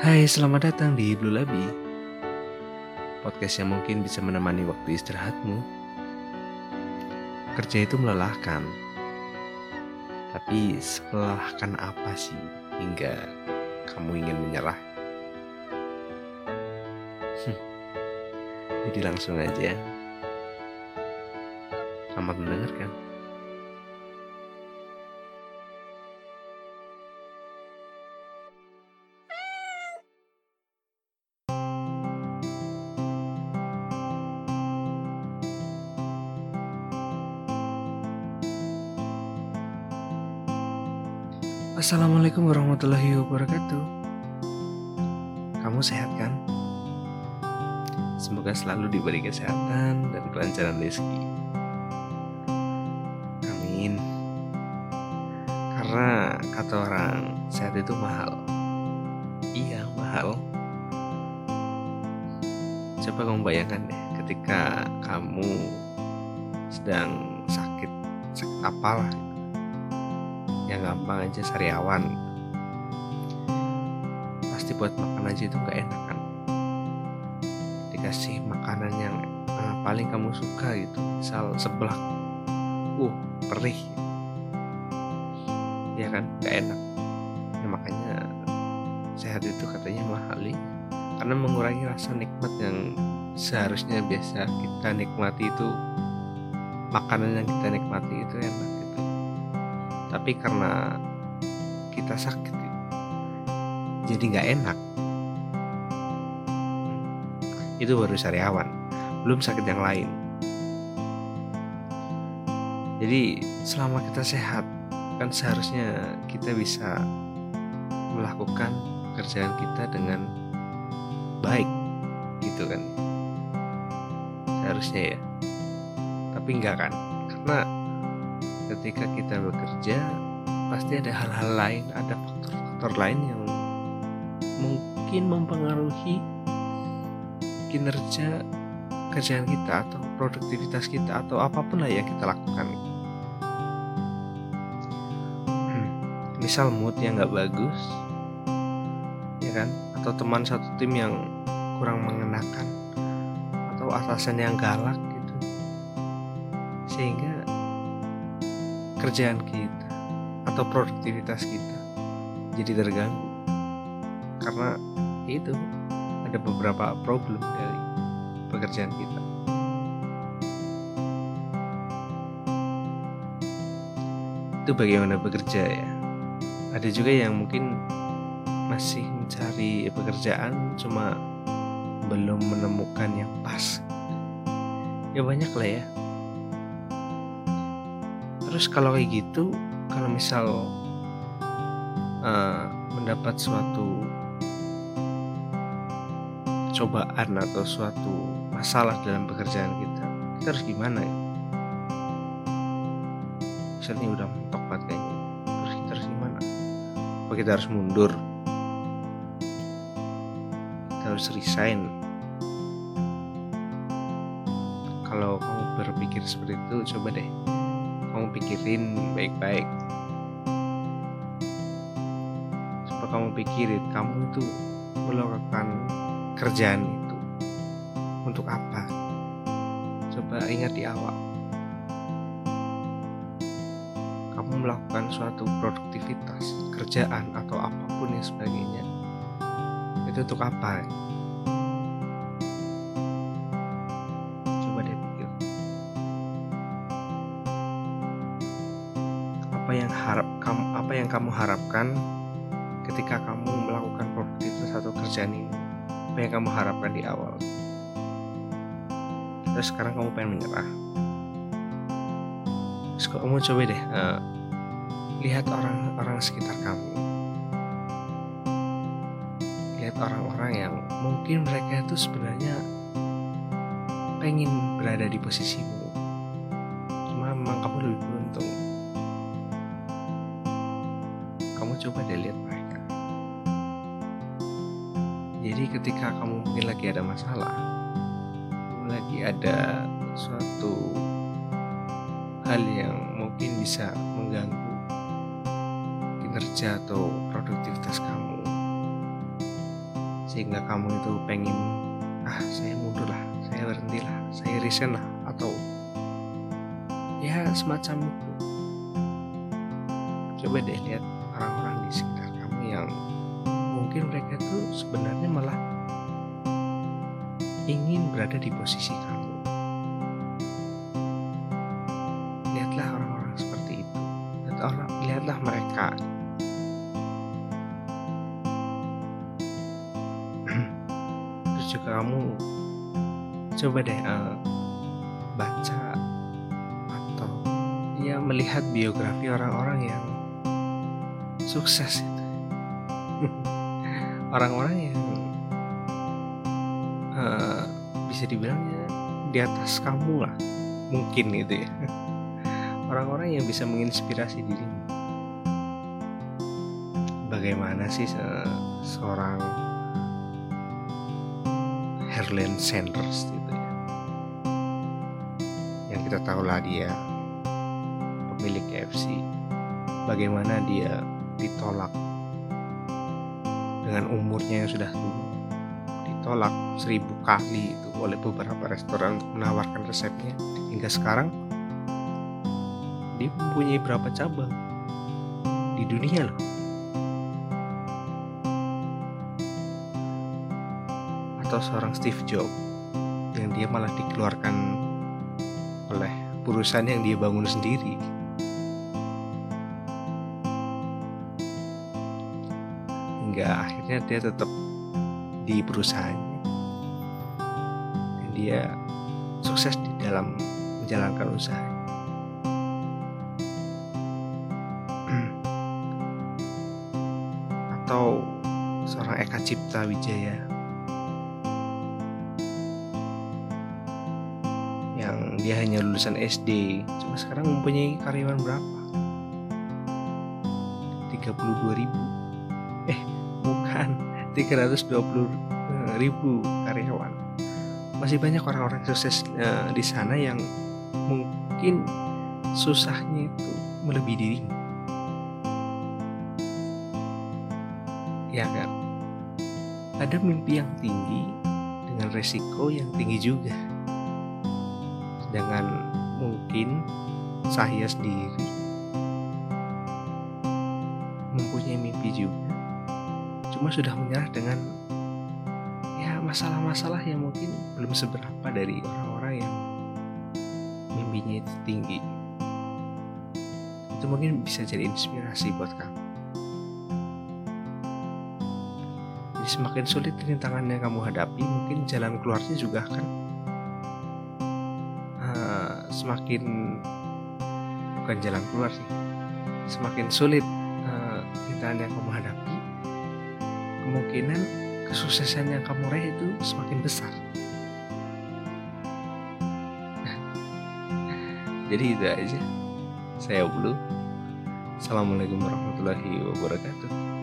Hai, selamat datang di Blue Labi Podcast yang mungkin bisa menemani waktu istirahatmu Kerja itu melelahkan Tapi semelelahkan apa sih hingga kamu ingin menyerah? Hmm. Jadi langsung aja Selamat mendengarkan Assalamualaikum warahmatullahi wabarakatuh. Kamu sehat kan? Semoga selalu diberi kesehatan dan kelancaran rezeki. Amin. Karena kata orang sehat itu mahal. Iya, mahal. Coba kamu bayangkan deh ketika kamu sedang sakit, sakit apalah yang gampang aja sariawan. Pasti buat makan aja itu gak enak kan? Dikasih makanan yang uh, paling kamu suka gitu. Misal sebelah uh perih. Ya kan? Gak enak. Ya makanya sehat itu katanya mahal ya karena mengurangi rasa nikmat yang seharusnya biasa kita nikmati itu makanan yang kita nikmati itu enak tapi karena kita sakit jadi nggak enak. Itu baru sariawan. Belum sakit yang lain. Jadi selama kita sehat kan seharusnya kita bisa melakukan pekerjaan kita dengan baik gitu kan. Seharusnya ya. Tapi enggak kan? Karena ketika kita bekerja pasti ada hal-hal lain, ada faktor-faktor lain yang mungkin mempengaruhi kinerja kerjaan kita atau produktivitas kita atau apa pun lah yang kita lakukan. Hmm, misal mood yang nggak bagus, ya kan? Atau teman satu tim yang kurang mengenakan, atau atasan yang galak gitu, sehingga kerjaan kita atau produktivitas kita jadi terganggu. Karena itu ada beberapa problem dari pekerjaan kita. Itu bagaimana bekerja ya? Ada juga yang mungkin masih mencari pekerjaan cuma belum menemukan yang pas. Ya banyak lah ya terus kalau kayak gitu kalau misal uh, mendapat suatu cobaan atau suatu masalah dalam pekerjaan kita kita harus gimana ya? Misalnya udah mentok banget kayaknya terus kita harus gimana? Apa kita harus mundur? Kita harus resign. Kalau kamu berpikir seperti itu coba deh pikirin baik-baik. Coba kamu pikirin kamu itu melakukan kerjaan itu untuk apa? Coba ingat di awal. Kamu melakukan suatu produktivitas kerjaan atau apa pun yang sebagainya itu untuk apa apa yang harap kamu apa yang kamu harapkan ketika kamu melakukan produktivitas atau kerjaan ini? Apa yang kamu harapkan di awal? Terus sekarang kamu pengen menyerah? Terus kamu coba deh uh, lihat orang-orang sekitar kamu. Lihat orang-orang yang mungkin mereka itu sebenarnya pengen berada di posisimu ketika kamu mungkin lagi ada masalah kamu lagi ada suatu hal yang mungkin bisa mengganggu kinerja atau produktivitas kamu. Sehingga kamu itu pengen ah saya mundur lah saya berhenti lah saya resign lah atau ya semacam itu. Coba deh lihat orang-orang di sekitar kamu yang mungkin mereka tuh sebenarnya malah ingin berada di posisi kamu. Lihatlah orang-orang seperti itu. Lihatlah mereka. Juga kamu coba deh uh, baca atau ya melihat biografi orang-orang yang sukses orang-orang yang uh, bisa dibilangnya di atas kamu lah mungkin gitu ya. Orang-orang yang bisa menginspirasi dirimu. Bagaimana sih se seorang Herlen Sanders gitu ya? Yang kita tahu lah dia pemilik KFC bagaimana dia ditolak dengan umurnya yang sudah tua ditolak seribu kali itu oleh beberapa restoran untuk menawarkan resepnya hingga sekarang dia mempunyai berapa cabang di dunia loh atau seorang Steve Jobs yang dia malah dikeluarkan oleh perusahaan yang dia bangun sendiri. Hingga akhirnya dia tetap di perusahaannya. Dan dia sukses di dalam menjalankan usahanya. Atau seorang Eka Cipta Wijaya yang dia hanya lulusan SD cuma sekarang mempunyai karyawan berapa 32 ribu eh bukan 320 ribu karyawan. Masih banyak orang-orang sukses uh, di sana yang mungkin susahnya itu melebihi dirimu ya kan ada mimpi yang tinggi dengan resiko yang tinggi juga. Dengan mungkin saya sendiri mempunyai mimpi juga cuma sudah menyerah dengan ya masalah-masalah yang mungkin belum seberapa dari orang-orang yang mimpinya itu tinggi. Itu mungkin bisa jadi inspirasi buat kamu. Jadi semakin sulit rintangan yang kamu hadapi mungkin jalan keluarnya juga akan semakin bukan jalan keluar sih semakin sulit uh, rintangan yang kamu hadapi kemungkinan kesuksesan yang kamu raih itu semakin besar. Jadi itu aja. Saya Ulu. Assalamualaikum warahmatullahi wabarakatuh